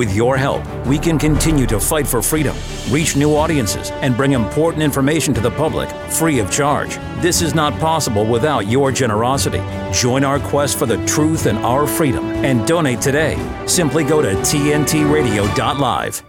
With your help, we can continue to fight for freedom, reach new audiences, and bring important information to the public free of charge. This is not possible without your generosity. Join our quest for the truth and our freedom and donate today. Simply go to tntradio.live.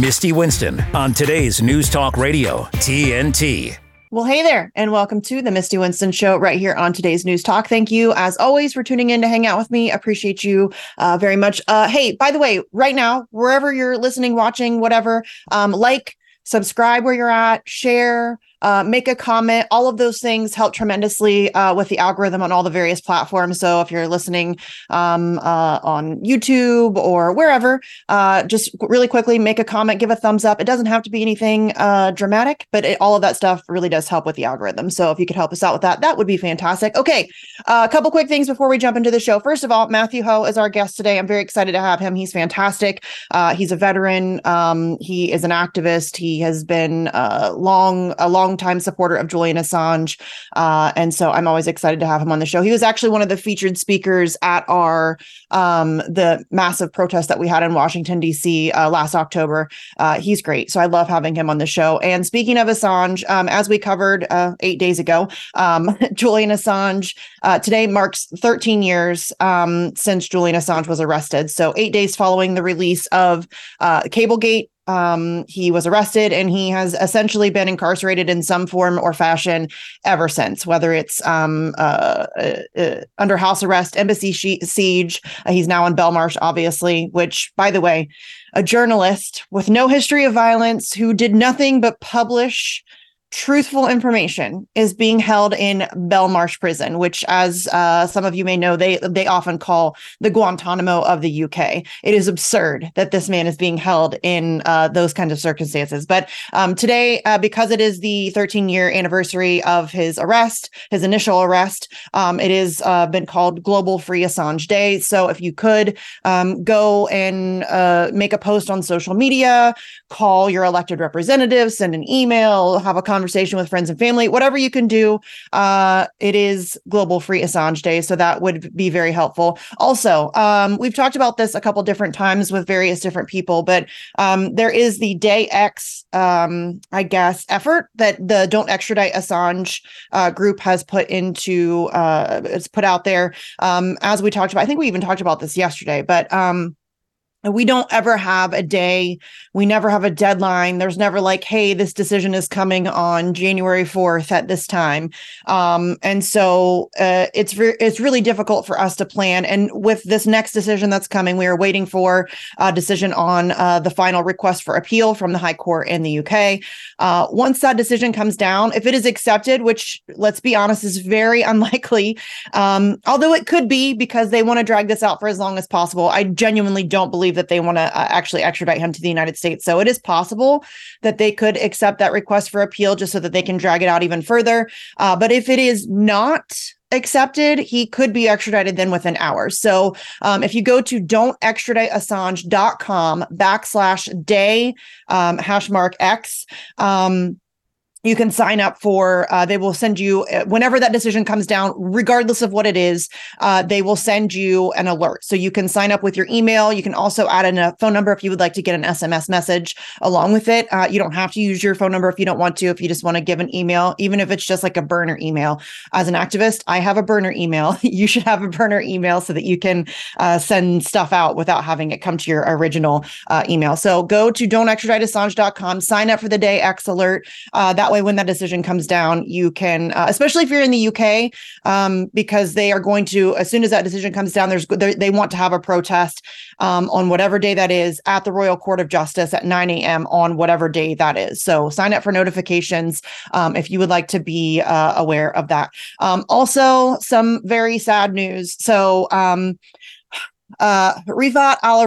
Misty Winston on today's News Talk Radio, TNT. Well, hey there, and welcome to the Misty Winston Show right here on today's News Talk. Thank you, as always, for tuning in to hang out with me. Appreciate you uh, very much. Uh, hey, by the way, right now, wherever you're listening, watching, whatever, um, like, subscribe where you're at, share, uh, make a comment. All of those things help tremendously uh, with the algorithm on all the various platforms. So if you're listening um, uh, on YouTube or wherever, uh, just really quickly make a comment, give a thumbs up. It doesn't have to be anything uh, dramatic, but it, all of that stuff really does help with the algorithm. So if you could help us out with that, that would be fantastic. Okay, uh, a couple quick things before we jump into the show. First of all, Matthew Hoh is our guest today. I'm very excited to have him. He's fantastic. he's a veteran. Um, he is an activist. He has been long a long longtime supporter of Julian Assange. Uh, and so I'm always excited to have him on the show. He was actually one of the featured speakers at our um, the massive protest that we had in Washington, D.C. Uh, last October. Uh, he's great. So I love having him on the show. And speaking of Assange, um, as we covered uh, eight days ago, um, Julian Assange uh, today marks 13 years um, since Julian Assange was arrested. So eight days following the release of uh, Cablegate um, he was arrested and he has essentially been incarcerated in some form or fashion ever since, whether it's um, uh, uh, uh under house arrest, embassy siege. Uh, he's now in Belmarsh, obviously, which, by the way, a journalist with no history of violence who did nothing but publish truthful information is being held in Belmarsh prison, which, as uh, some of you may know, they they often call the Guantanamo of the UK. It is absurd that this man is being held in uh, those kinds of circumstances. But um, today, uh, because it is the 13 year anniversary of his arrest, his initial arrest, um, it has uh, been called Global Free Assange Day. So if you could um, go and uh, make a post on social media, call your elected representatives, send an email, have a conversation with friends and family, whatever you can do. Uh, it is Global Free Assange Day, so that would be very helpful. Also, um, we've talked about this a couple different times with various different people, but um, there is the Day X, um, I guess, effort that the Don't Extradite Assange uh, group has put into, uh, it's put out there. Um, as we talked about, I think we even talked about this yesterday, but um, we don't ever have a day we never have a deadline. There's never like hey this decision is coming on january 4th at this time. Um, and so uh, it's re- it's really difficult for us to plan. And with this next decision that's coming we are waiting for a decision on uh, the final request for appeal from the high court in the uk uh, once that decision comes down if it is accepted which let's be honest is very unlikely um, although it could be because they want to drag this out for as long as possible i genuinely don't believe believe that they want to uh, actually extradite him to the United States. So it is possible that they could accept that request for appeal just so that they can drag it out even further. Uh, but if it is not accepted, he could be extradited then within hours. So um, if you go to don'textraditeassange.com backslash day um, hash mark X, um, you can sign up for uh, they will send you uh, whenever that decision comes down regardless of what it is uh, they will send you an alert. So you can sign up with your email. You can also add in a phone number if you would like to get an sms message along with it. Uh, you don't have to use your phone number if you don't want to if you just want to give an email even if it's just like a burner email. As an activist i have a burner email. You should have a burner email so that you can uh, send stuff out without having it come to your original uh, email. So go to don'textraditeassange.com sign up for the day x alert. That that way when that decision comes down you can uh, especially if you're in the uk um, because they are going to as soon as that decision comes down there's they want to have a protest um, on whatever day that is at the royal court of justice at 9 a.m on whatever day that is. So sign up for notifications um, if you would like to be uh, aware of that. Um, also some very sad news. So um, uh, Rifat Al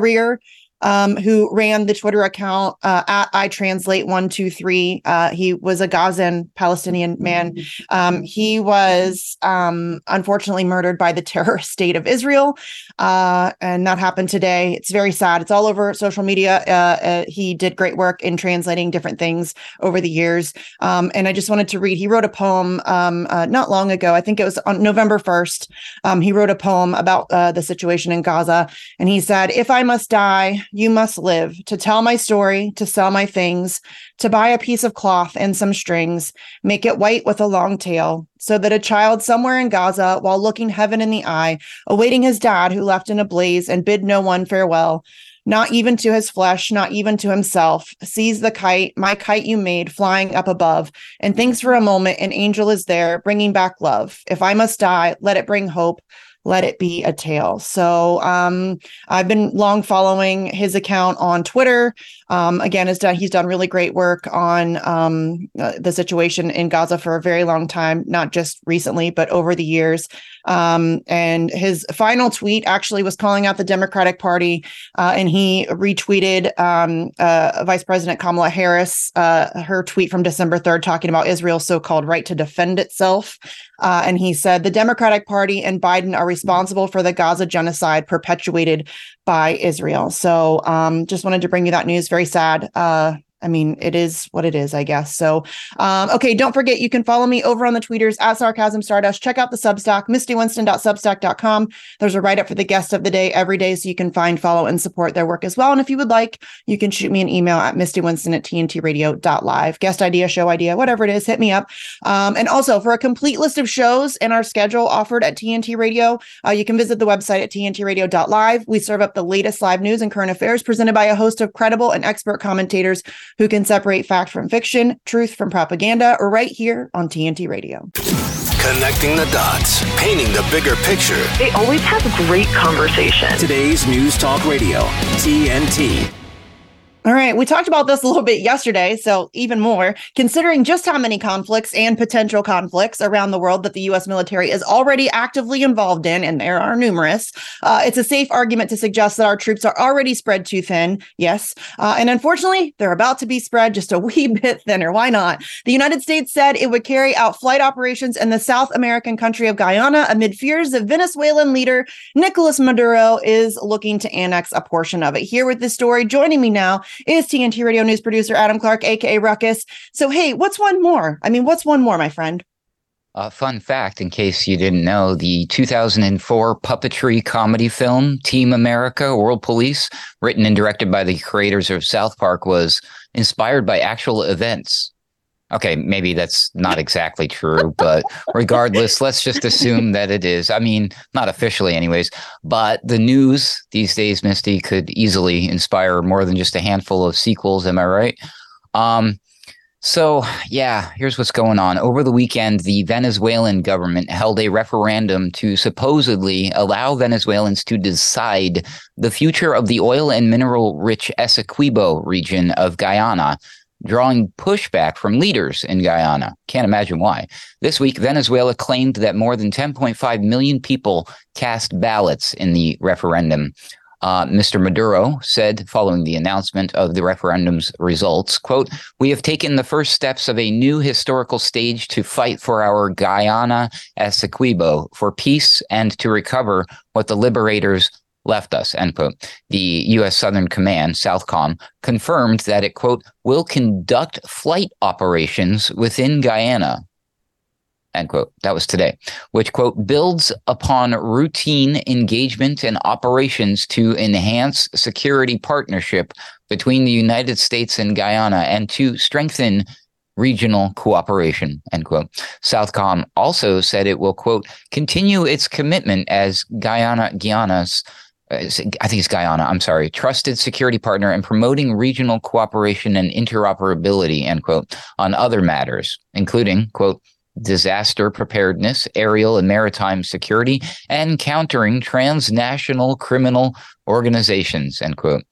um, who ran the Twitter account uh, at I Translate One Two Three. Uh, he was a Gazan Palestinian man. Um, he was um, unfortunately murdered by the terrorist state of Israel, uh, and that happened today. It's very sad. It's all over social media. Uh, uh, he did great work in translating different things over the years, um, and I just wanted to read. He wrote a poem um, uh, not long ago. I think it was on November first. Um, he wrote a poem about the situation in Gaza, and he said, "If I must die." You must live to tell my story, to sell my things, to buy a piece of cloth and some strings, make it white with a long tail, so that a child somewhere in Gaza, while looking heaven in the eye, awaiting his dad who left in a blaze and bid no one farewell, not even to his flesh, not even to himself, sees the kite, my kite you made, flying up above, and thinks for a moment an angel is there, bringing back love. If I must die, let it bring hope let it be a tale. So um, I've been long following his account on Twitter. Um, again, has done he's done really great work on um, uh, the situation in Gaza for a very long time, not just recently, but over the years. Um, and his final tweet actually was calling out the Democratic Party, uh, and he retweeted um, uh, Vice President Kamala Harris, uh, her tweet from December 3rd, talking about Israel's so called right to defend itself. Uh, and he said the Democratic Party and Biden are responsible for the Gaza genocide perpetuated by Israel. So um, just wanted to bring you that news. Very sad. Uh, I mean, it is what it is, I guess. So, um, okay, don't forget you can follow me over on the tweeters at Sarcasm Stardust. Check out the Substack, mistywinston.substack.com. There's a write up for the guest of the day every day, so you can find, follow, and support their work as well. And if you would like, you can shoot me an email at mistywinston at tntradio.live. Guest idea, show idea, whatever it is, hit me up. Um, and also for a complete list of shows and our schedule offered at TNT Radio, uh, you can visit the website at tntradio.live. We serve up the latest live news and current affairs presented by a host of credible and expert commentators who can separate fact from fiction, truth from propaganda, or right here on TNT Radio. Connecting the dots, painting the bigger picture. They always have great conversation. Today's News Talk Radio, TNT. All right. We talked about this a little bit yesterday. So, even more, considering just how many conflicts and potential conflicts around the world that the U.S. military is already actively involved in, and there are numerous, uh, it's a safe argument to suggest that our troops are already spread too thin. Yes. Uh, and unfortunately, they're about to be spread just a wee bit thinner. Why not? The United States said it would carry out flight operations in the South American country of Guyana amid fears that Venezuelan leader Nicolas Maduro is looking to annex a portion of it. Here with this story, joining me now is TNT Radio News producer Adam Clark, aka Ruckus. So, hey, what's one more? I mean, what's one more, my friend? A uh, fun fact, in case you didn't know, the 2004 puppetry comedy film Team America World Police, written and directed by the creators of South Park, was inspired by actual events. Okay, maybe that's not exactly true, but regardless, let's just assume that it is. I mean, not officially, anyways. But the news these days, Misty, could easily inspire more than just a handful of sequels. Am I right? Um, so, yeah, here's what's going on. Over the weekend, the Venezuelan government held a referendum to supposedly allow Venezuelans to decide the future of the oil and mineral rich Essequibo region of Guyana drawing pushback from leaders in Guyana. Can't imagine why. This week, Venezuela claimed that more than 10.5 million people cast ballots in the referendum. Uh, Mr. Maduro said following the announcement of the referendum's results, quote, we have taken the first steps of a new historical stage to fight for our Guyana Essequibo, for peace and to recover what the liberators left us, end quote. The U.S. Southern Command, Southcom, confirmed that it, quote, will conduct flight operations within Guyana, end quote. That was today, which, quote, builds upon routine engagement and operations to enhance security partnership between the United States and Guyana and to strengthen regional cooperation, end quote. Southcom also said it will, quote, continue its commitment as Guyana, Guyana's I think it's Guyana, I'm sorry, trusted security partner and promoting regional cooperation and interoperability, end quote, on other matters, including, quote, disaster preparedness, aerial and maritime security, and countering transnational criminal organizations, end quote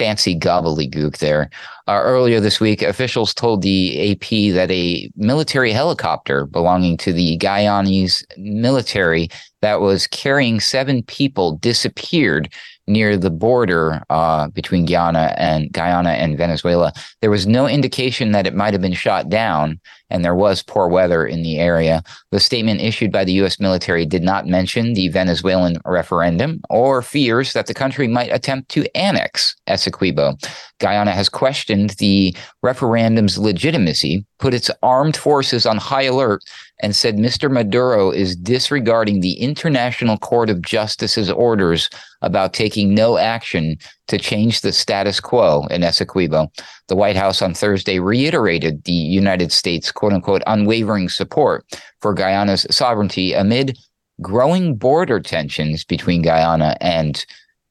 fancy gobbledygook there. Uh, earlier this week, officials told the AP that a military helicopter belonging to the Guyanese military that was carrying seven people disappeared near the border uh, between Guyana and Guyana and Venezuela. There was no indication that it might have been shot down, and there was poor weather in the area. The statement issued by the U.S. military did not mention the Venezuelan referendum or fears that the country might attempt to annex Essequibo. Guyana has questioned the referendum's legitimacy, put its armed forces on high alert, and said Mr. Maduro is disregarding the International Court of Justice's orders about taking no action to change the status quo in Essequibo. The White House on Thursday reiterated the United States' quote unquote unwavering support for Guyana's sovereignty amid growing border tensions between Guyana and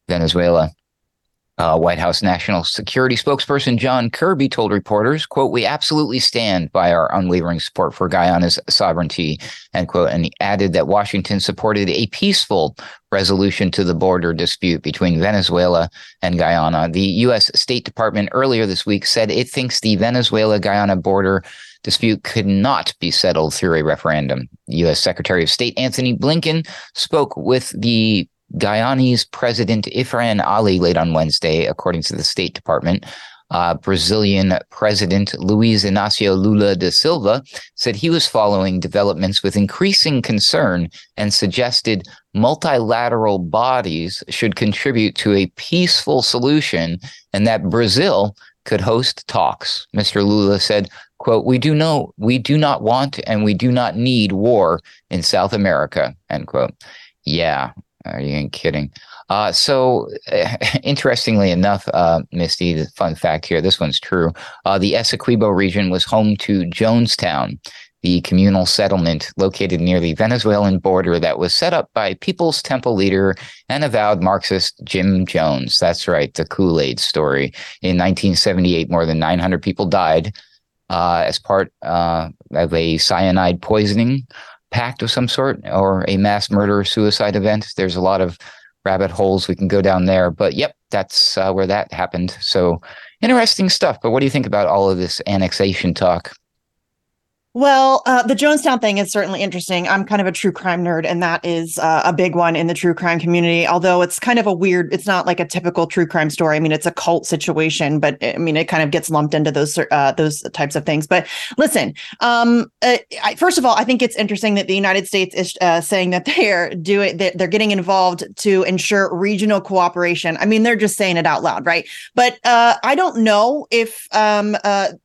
Venezuela. Uh, White House National Security spokesperson John Kirby told reporters, quote, we absolutely stand by our unwavering support for Guyana's sovereignty, end quote. And he added that Washington supported a peaceful resolution to the border dispute between Venezuela and Guyana. The U.S. State Department earlier this week said it thinks the Venezuela Guyana border dispute could not be settled through a referendum. U.S. Secretary of State Antony Blinken spoke with the Guyanese President Irfaan Ali late on Wednesday, according to the State Department. Uh, Brazilian President Luiz Inácio Lula da Silva said he was following developments with increasing concern and suggested multilateral bodies should contribute to a peaceful solution and that Brazil could host talks. Mr. Lula said, quote, we do know we do not want and we do not need war in South America, end quote. Yeah, are you kidding? Uh, so, uh, interestingly enough, uh, Misty, the fun fact here, this one's true. Uh, the Essequibo region was home to Jonestown, the communal settlement located near the Venezuelan border that was set up by People's Temple leader and avowed Marxist Jim Jones. That's right, the Kool Aid story. In 1978, more than 900 people died uh, as part uh, of a cyanide poisoning pact of some sort or a mass murder suicide event. There's a lot of rabbit holes we can go down there, but yep, that's uh, where that happened. So interesting stuff. But what do you think about all of this annexation talk? Well, uh, the Jonestown thing is certainly interesting. I'm kind of a true crime nerd, and that is uh, a big one in the true crime community. Although it's kind of a weird, it's not like a typical true crime story. I mean, it's a cult situation, but I mean, it kind of gets lumped into those uh, those types of things. But listen, um, uh, I, first of all, I think it's interesting that the United States is uh, saying that they're doing they're, they're getting involved to ensure regional cooperation. I mean, they're just saying it out loud, right? But uh, I don't know if um,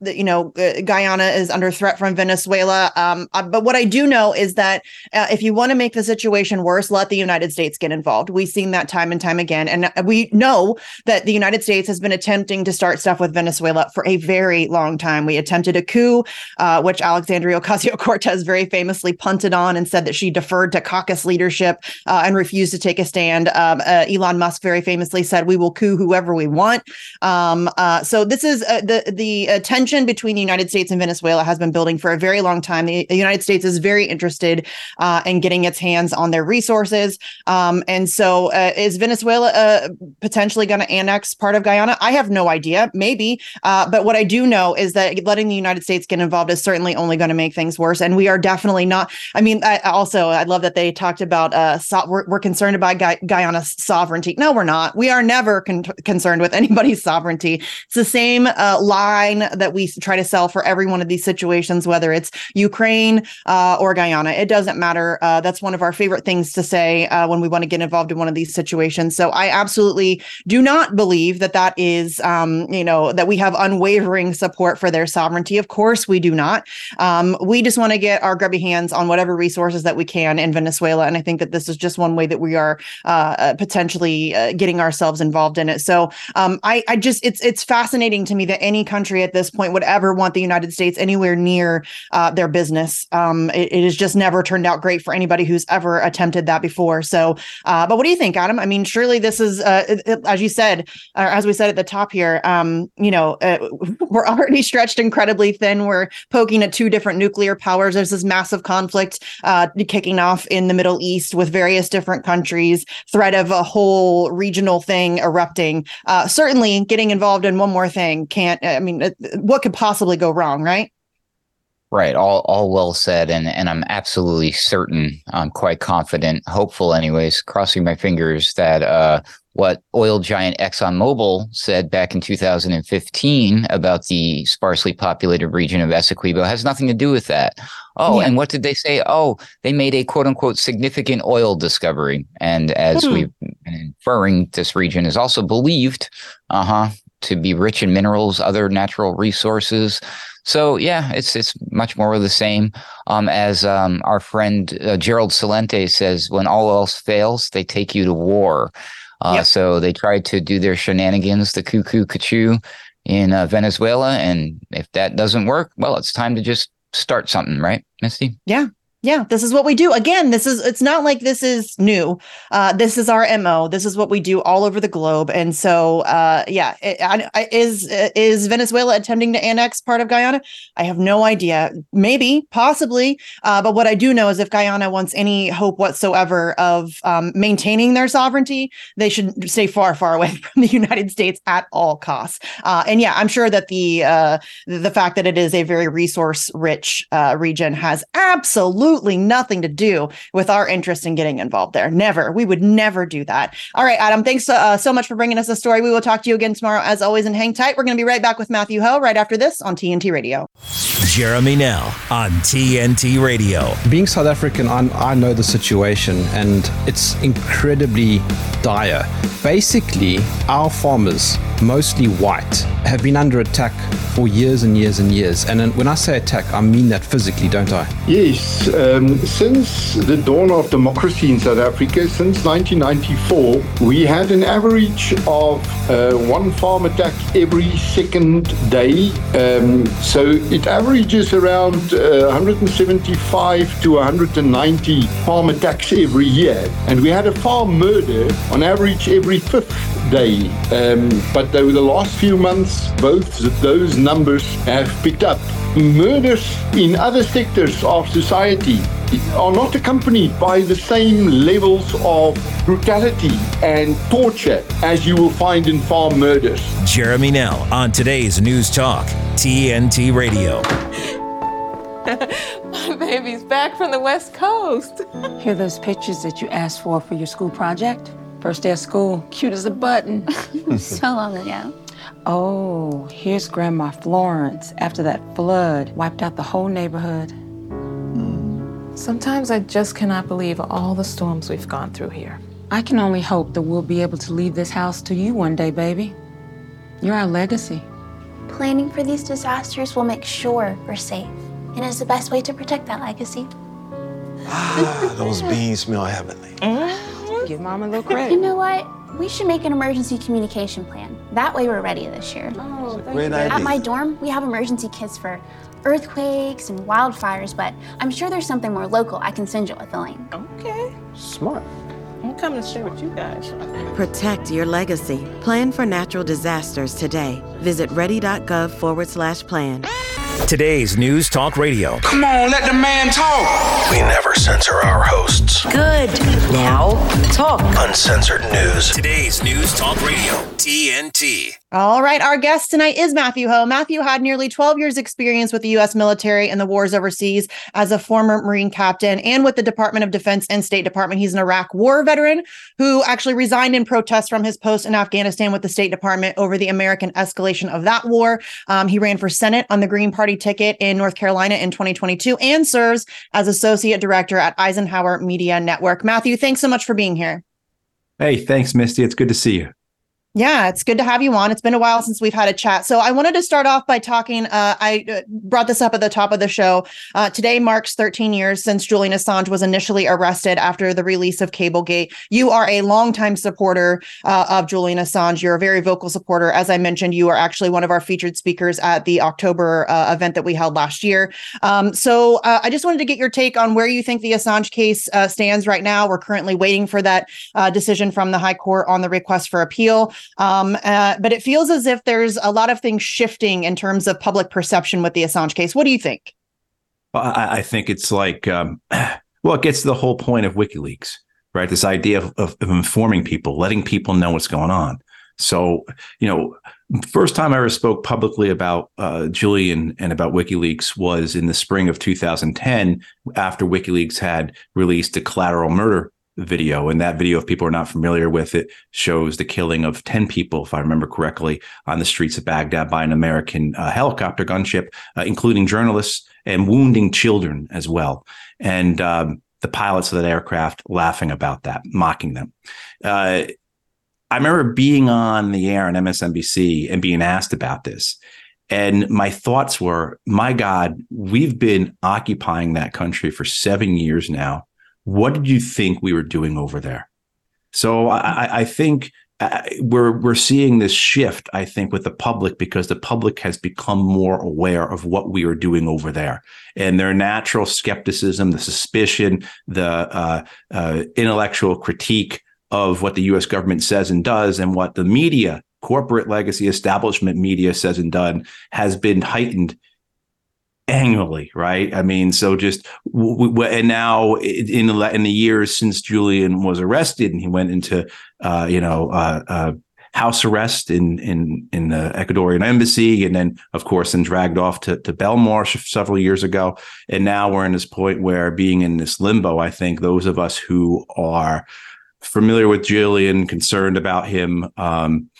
you know Guyana is under threat from Venezuela Venezuela. Um, uh, but what I do know is that uh, if you want to make the situation worse, let the United States get involved. We've seen that time and time again. And uh, we know that the United States has been attempting to start stuff with Venezuela for a very long time. We attempted a coup, uh, which Alexandria Ocasio Cortez very famously punted on and said that she deferred to caucus leadership uh, and refused to take a stand. Um, uh, Elon Musk very famously said, "We will coup whoever we want." Um, so this is the the tension between the United States and Venezuela has been building for a very long time. The, the United States is very interested uh, in getting its hands on their resources. Um, and so, uh, is Venezuela uh, potentially going to annex part of Guyana? I have no idea. Maybe. Uh, but what I do know is that letting the United States get involved is certainly only going to make things worse. And we are definitely not. I mean, I, also, I love that they talked about uh, so, we're, we're, concerned about Guy, Guyana's sovereignty. No, we're not. We are never con- concerned with anybody's sovereignty. It's the same uh, line that we try to sell for every one of these situations, whether it's Ukraine uh, or Guyana. It doesn't matter. Uh, that's one of our favorite things to say uh, when we want to get involved in one of these situations. So I absolutely do not believe that that is, um, you know, that we have unwavering support for their sovereignty. Of course, we do not. Um, we just want to get our grubby hands on whatever resources that we can in Venezuela, and I think that this is just one way that we are uh, uh, potentially getting ourselves involved in it. So um, I, I just, it's it's fascinating to me that any country at this point would ever want the United States anywhere near uh, their business. Um, it, it, has just never turned out great for anybody who's ever attempted that before. So, uh, but what do you think, Adam? I mean, surely this is, uh, it, it, as you said, or as we said at the top here, um, you know, uh, we're already stretched incredibly thin. We're poking at two different nuclear powers. There's this massive conflict uh, kicking off in the Middle East with various different countries, threat of a whole regional thing erupting. Uh, certainly, getting involved in one more thing can't. I mean, what could possibly go wrong, right? Right, all all well said, and and I'm absolutely certain, I'm quite confident, hopeful, anyways, crossing my fingers that uh, what oil giant ExxonMobil said back in 2015 about the sparsely populated region of Essequibo has nothing to do with that. Oh, yeah. and what did they say? Oh, they made a quote unquote significant oil discovery. And as hmm. we've been inferring, this region is also believed, uh huh, to be rich in minerals, other natural resources. So yeah, it's it's much more of the same. Um, as um, our friend uh, Gerald Celente says, when all else fails, they take you to war. Uh, yep. So they tried to do their shenanigans, the cuckoo cuckoo in uh, Venezuela, and if that doesn't work, well, it's time to just start something, right, Misty? Yeah, yeah, this is what we do. Again, this is it's not like this is new. Uh, this is our mo. This is what we do all over the globe. And so, uh, yeah, it, I, is is Venezuela attempting to annex part of Guyana? I have no idea. Maybe, possibly. Uh, but what I do know is if Guyana wants any hope whatsoever of um, maintaining their sovereignty, they should stay far, far away from the United States at all costs. Uh, and yeah, I'm sure that the uh, the fact that it is a very resource rich uh, region has absolutely absolutely nothing to do with our interest in getting involved there. Never. We would never do that. All right, Adam, thanks so, uh, so much for bringing us a story. We will talk to you again tomorrow, as always, and hang tight. We're going to be right back with Matthew Hoh right after this on TNT Radio. Jeremy now on TNT Radio. Being South African, I'm, I know the situation, and it's incredibly dire. Basically, our farmers, mostly white, have been under attack for years and years and years. And when I say attack, I mean that physically, don't I? Yes. Um, since the dawn of democracy in South Africa, since 1994, we had an average of uh, one farm attack every second day. Um, so it averages around uh, 175 to 190 farm attacks every year. And we had a farm murder on average every fifth day. Um, but over the last few months, both those numbers have picked up. Murders in other sectors of society are not accompanied by the same levels of brutality and torture as you will find in farm murders. Jeremy Nell on today's News Talk, TNT Radio. My baby's back from the West Coast. Hear those pictures that you asked for for your school project? First day of school, cute as a button. so long ago. Oh, here's Grandma Florence after that flood wiped out the whole neighborhood. Sometimes I just cannot believe all the storms we've gone through here. I can only hope that we'll be able to leave this house to you one day, baby. You're our legacy. Planning for these disasters will make sure we're safe, and is the best way to protect that legacy. Ah, those beans smell heavenly. Mm-hmm. Give Mom a little credit. You know what? We should make an emergency communication plan. That way we're ready this year. Oh, great idea. At my dorm, we have emergency kits for earthquakes and wildfires, but I'm sure there's something more local I can send you with the link. Okay. Smart. I'm coming to share with you guys. Protect your legacy. Plan for natural disasters today. Visit ready.gov forward slash plan. Today's News Talk Radio. Come on, let the man talk. We never censor our hosts. Good. Now, talk. Uncensored news. Today's News Talk Radio, TNT. All right, our guest tonight is Matthew Hoh. Matthew had nearly 12 years experience with the US military and the wars overseas as a former Marine captain and with the Department of Defense and State Department. He's an Iraq war veteran who actually resigned in protest from his post in Afghanistan with the State Department over the American escalation of that war. Um, he ran for Senate on the Green Party ticket in North Carolina in 2022 and serves as associate director at Eisenhower Media Network. Matthew, thanks so much for being here. Hey, thanks, Misty. It's good to see you. Yeah, it's good to have you on. It's been a while since we've had a chat. So I wanted to start off by talking. Uh, I uh, brought this up at the top of the show. Uh, today marks 13 years since Julian Assange was initially arrested after the release of Cablegate. You are a longtime supporter uh, of Julian Assange. You're a very vocal supporter. As I mentioned, you are actually one of our featured speakers at the October uh, event that we held last year. Um, so uh, I just wanted to get your take on where you think the Assange case stands right now. We're currently waiting for that decision from the High Court on the request for appeal. Um, uh, but it feels as if there's a lot of things shifting in terms of public perception with the Assange case. What do you think? Well, I, I think it's like, um, well, it gets to the whole point of WikiLeaks, right? This idea of, of, informing people, letting people know what's going on. So, you know, first time I ever spoke publicly about uh, Julian and about WikiLeaks was in the spring of 2010 after WikiLeaks had released a collateral murder video. And that video, if people are not familiar with it, shows the killing of 10 people, if I remember correctly, on the streets of Baghdad by an American uh, helicopter gunship, uh, including journalists and wounding children as well. And um, the pilots of that aircraft laughing about that, mocking them. Uh, I remember being on the air on MSNBC and being asked about this. And my thoughts were, my God, we've been occupying that country for seven years now what did you think we were doing over there? So I, I think uh, we're we're seeing this shift. I think with the public because the public has become more aware of what we are doing over there, and their natural skepticism, the suspicion, the uh, uh, intellectual critique of what the U.S. government says and does, and what the media, corporate legacy establishment media says and done, has been heightened annually, right? I mean, so just and now in the in the years since Julian was arrested and he went into uh, you know uh, uh, house arrest in in in the Ecuadorian embassy, and then of course then dragged off to to Belmarsh several years ago, and now we're in this point where being in this limbo. I think those of us who are familiar with Julian, concerned about him. Um,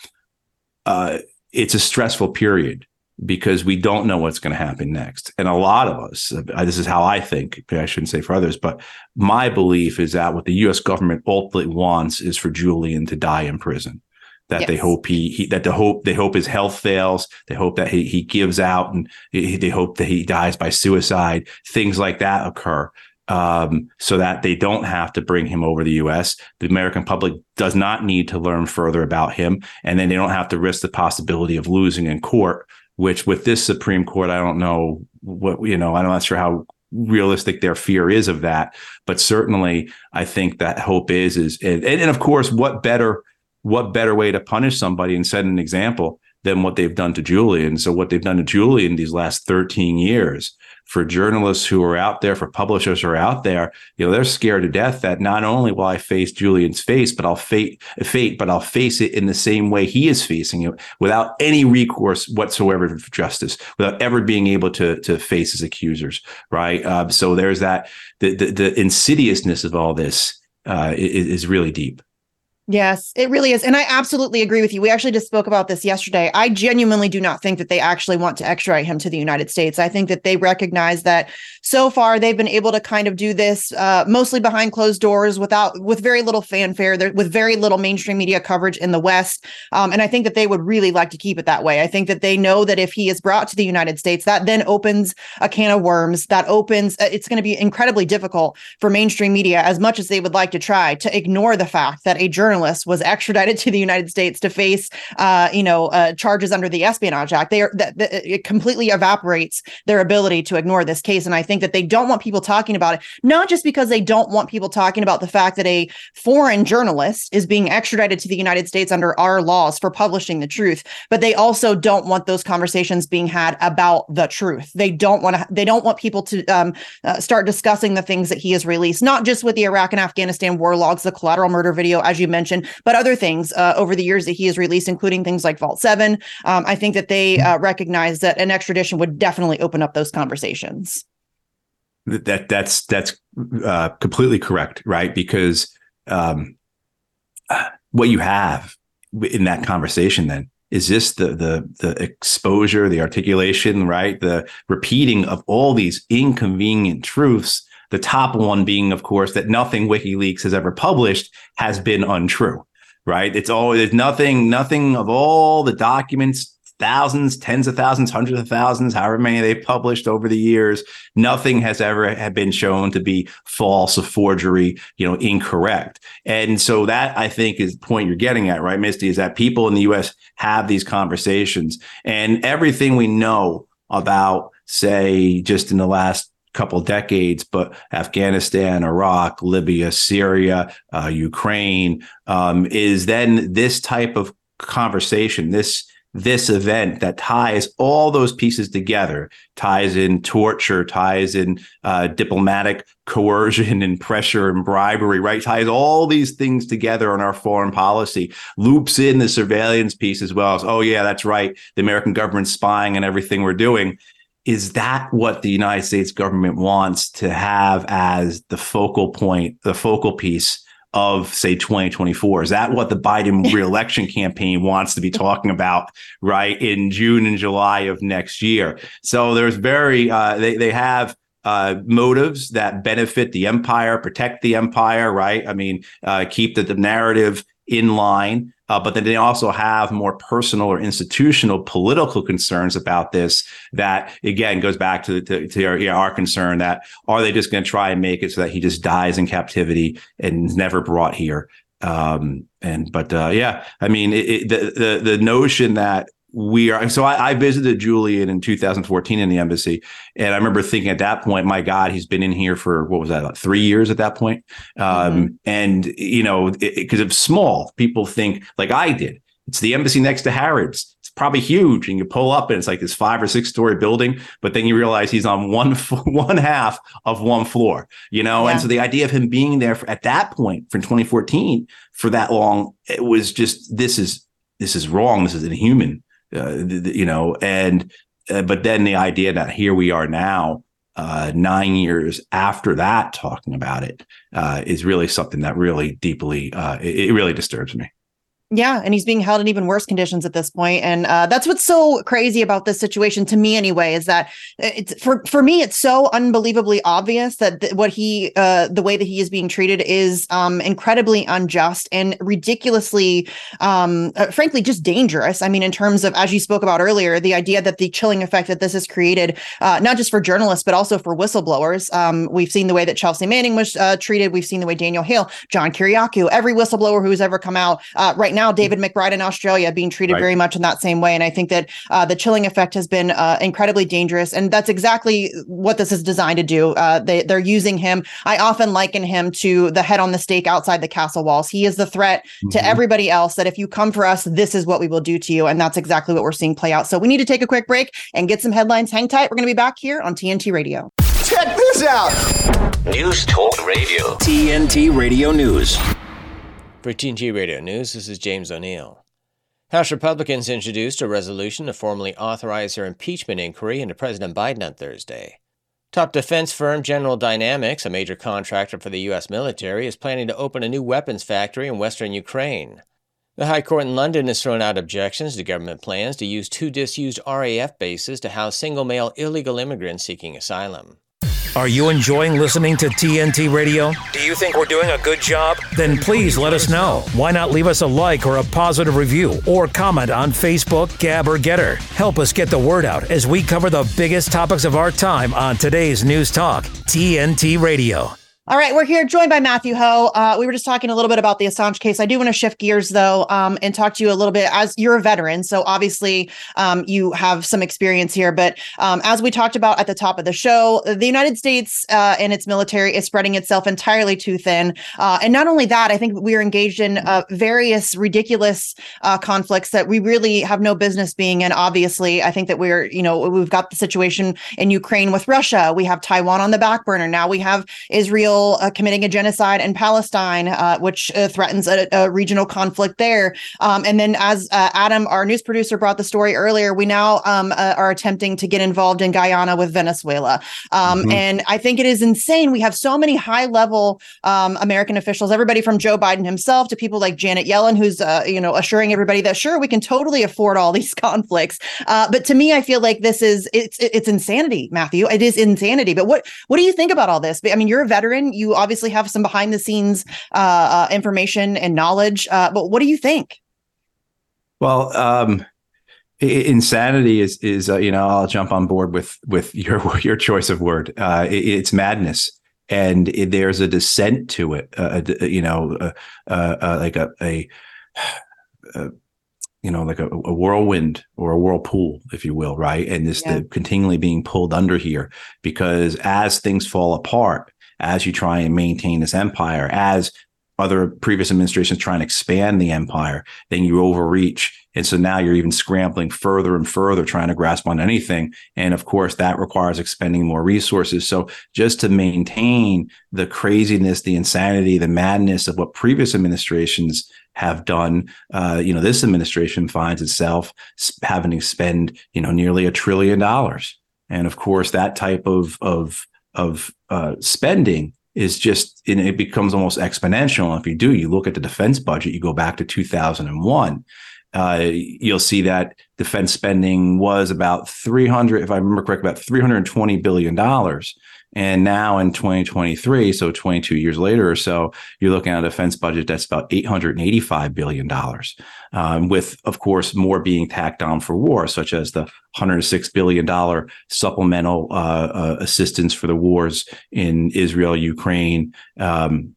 uh, it's a stressful period because we don't know what's going to happen next. And a lot of us, this is how I think, I shouldn't say for others, but my belief is that what the US government ultimately wants is for Julian to die in prison. That yes. they hope he, he, that the hope they hope his health fails. They hope that he he gives out and he, they hope that he dies by suicide. Things like that occur um, so that they don't have to bring him over the U.S. The American public does not need to learn further about him, and then they don't have to risk the possibility of losing in court which with this Supreme Court, I don't know what, you know, I'm not sure how realistic their fear is of that. But certainly I think that hope is, is, and, and of course, what better, what better way to punish somebody and set an example than what they've done to Julian. So what they've done to Julian these last 13 years for journalists who are out there, for publishers who are out there, you know, they're scared to death that not only will I face Julian's face, but I'll fate, fate, but I'll face it in the same way he is facing it without any recourse whatsoever for justice, without ever being able to, to face his accusers. Right. Uh, so there's that, the, the, the, insidiousness of all this uh, is, is really deep. Yes, it really is. And I absolutely agree with you. We actually just spoke about this yesterday. I genuinely do not think that they actually want to extradite him to the United States. I think that they recognize that so far they've been able to kind of do this uh, mostly behind closed doors without, with very little fanfare, with very little mainstream media coverage in the West. Um, and I think that they would really like to keep it that way. I think that they know that if he is brought to the United States, that then opens a can of worms, that opens, uh, it's going to be incredibly difficult for mainstream media, as much as they would like to try, to ignore the fact that a journalist journalist was extradited to the United States to face, uh, you know, uh, charges under the Espionage Act. They are that, it completely evaporates their ability to ignore this case, and I think that they don't want people talking about it, not just because they don't want people talking about the fact that a foreign journalist is being extradited to the United States under our laws for publishing the truth, but they also don't want those conversations being had about the truth. They don't want to. They don't want people to um, uh, start discussing the things that he has released, not just with the Iraq and Afghanistan war logs, the collateral murder video, as you mentioned, but other things uh, over the years that he has released, including things like Vault 7. Um, I think that they uh, recognize that an extradition would definitely open up those conversations. That that's that's uh, completely correct, right? Because um, what you have in that conversation then is this the the the exposure, the articulation, right? The repeating of all these inconvenient truths the top one being, of course, that nothing WikiLeaks has ever published has been untrue, right? It's always there's nothing, nothing of all the documents, thousands, tens of thousands, hundreds of thousands, however many they've published over the years, nothing has ever have been shown to be false, a forgery, you know, incorrect. And so that I think is the point you're getting at, right, Misty, is that people in the US have these conversations and everything we know about, say, just in the last couple decades, but Afghanistan, Iraq, Libya, Syria, uh, Ukraine um, is then this type of conversation, this this event that ties all those pieces together, ties in torture, ties in uh, diplomatic coercion and pressure and bribery, right? Ties all these things together on our foreign policy, loops in the surveillance piece as well as, oh, yeah, that's right. The American government spying and everything we're doing is that what the United States government wants to have as the focal point, the focal piece of say 2024 is that what the biden reelection campaign wants to be talking about right in june and july of next year? So there's very uh, they, they have uh, motives that benefit the empire protect the empire right? I mean uh, keep the, the narrative in line uh, but then they also have more personal or institutional political concerns about this. That again goes back to to, to our, our concern that are they just going to try and make it so that he just dies in captivity and never brought here? Um, and but uh, yeah, I mean it, it, the the the notion that we are so I, I, visited Julian in 2014 in the embassy, and I remember thinking at that point, my God, he's been in here for what was that, like three years at that point? Um, mm-hmm. And you know, because it, it's small, people think like I did. It's the embassy next to Harrods. It's probably huge, and you pull up, and it's like this five or six story building. But then you realize he's on one one half of one floor, you know. Yeah. And so the idea of him being there for, at that point from 2014 for that long, it was just this is this is wrong. This is inhuman uh, you know, and uh, but then the idea that here we are now, uh, nine years after that, talking about it uh, is really something that really deeply uh, it, it really disturbs me. Yeah, and he's being held in even worse conditions at this point, and uh, that's what's so crazy about this situation to me, anyway, is that it's for for me, it's so unbelievably obvious that th- what he, uh, the way that he is being treated, is um, incredibly unjust and ridiculously, um, uh, frankly, just dangerous. I mean, in terms of as you spoke about earlier, the idea that the chilling effect that this has created, uh, not just for journalists but also for whistleblowers. Um, we've seen the way that Chelsea Manning was uh, treated. We've seen the way Daniel Hale, John Kiriakou, every whistleblower who's ever come out uh, right now, David McBride in Australia being treated right. very much in that same way. And I think that uh, the chilling effect has been uh, incredibly dangerous. And that's exactly what this is designed to do. Uh, they, they're using him. I often liken him to the head on the stake outside the castle walls. He is the threat mm-hmm. to everybody else that if you come for us, this is what we will do to you. And that's exactly what we're seeing play out. So we need to take a quick break and get some headlines. Hang tight. We're going to be back here on TNT Radio. Check this out. News Talk Radio. TNT Radio News. For TNT Radio News, this is James O'Neill. House Republicans introduced a resolution to formally authorize their impeachment inquiry into President Biden on Thursday. Top defense firm General Dynamics, a major contractor for the U.S. military, is planning to open a new weapons factory in western Ukraine. The High Court in London has thrown out objections to government plans to use two disused RAF bases to house single male illegal immigrants seeking asylum. Are you enjoying listening to TNT Radio? Do you think we're doing a good job? Then please let us know. Why not leave us a like or a positive review or comment on Facebook, Gab, or Gettr? Help us get the word out as we cover the biggest topics of our time on today's News Talk, TNT Radio. All right, we're here joined by Matthew Hoh. Uh, we were just talking a little bit about the Assange case. I do want to shift gears though um, and talk to you a little bit as you're a veteran. So obviously um, you have some experience here. But um, as we talked about at the top of the show, the United States uh, and its military is spreading itself entirely too thin. Uh, and not only that, I think we are engaged in uh, various ridiculous uh, conflicts that we really have no business being in. Obviously, I think that we're, you know, we've got the situation in Ukraine with Russia. We have Taiwan on the back burner. Now we have Israel Israel uh, committing a genocide in Palestine, uh, which uh, threatens a, a, regional conflict there. Um, and then, as uh, Adam, our news producer, brought the story earlier, we now um, uh, are attempting to get involved in Guyana with Venezuela. Um, mm-hmm. And I think it is insane. We have so many high level um, American officials, everybody from Joe Biden himself to people like Janet Yellen, who's uh, you know assuring everybody that sure we can totally afford all these conflicts. but to me, I feel like this is it's it's insanity, Matthew. It is insanity. But what what do you think about all this? I mean, you're a veteran you obviously have some behind the scenes uh, uh, information and knowledge, uh, but what do you think? Well, um, insanity is is uh, you know I'll jump on board with with your your choice of word. Uh, it, it's madness, and it, there's a descent to it. Uh, you know, like a, a, you know, like a, a, whirlwind or a whirlpool, if you will, right? And this yeah. the, continually being pulled under here because as things fall apart, as you try and maintain this empire, as other previous administrations try and expand the empire, then you overreach. And so now you're even scrambling further and further, trying to grasp on anything. And of course, that requires expending more resources. So just to maintain the craziness, the insanity, the madness of what previous administrations have done, uh, you know, this administration finds itself having to spend, you know, nearly a trillion dollars. And of course, that type of, of, of uh, spending is just and it becomes almost exponential. And if you do, you look at the defense budget, you go back to 2001. Uh, you'll see that defense spending was about 300, if I remember correct, about 320 billion dollars. And now in 2023, so 22 years later or so, you're looking at a defense budget that's about $885 billion, um, with, of course, more being tacked on for war, such as the $106 billion supplemental uh, uh, assistance for the wars in Israel, Ukraine, um,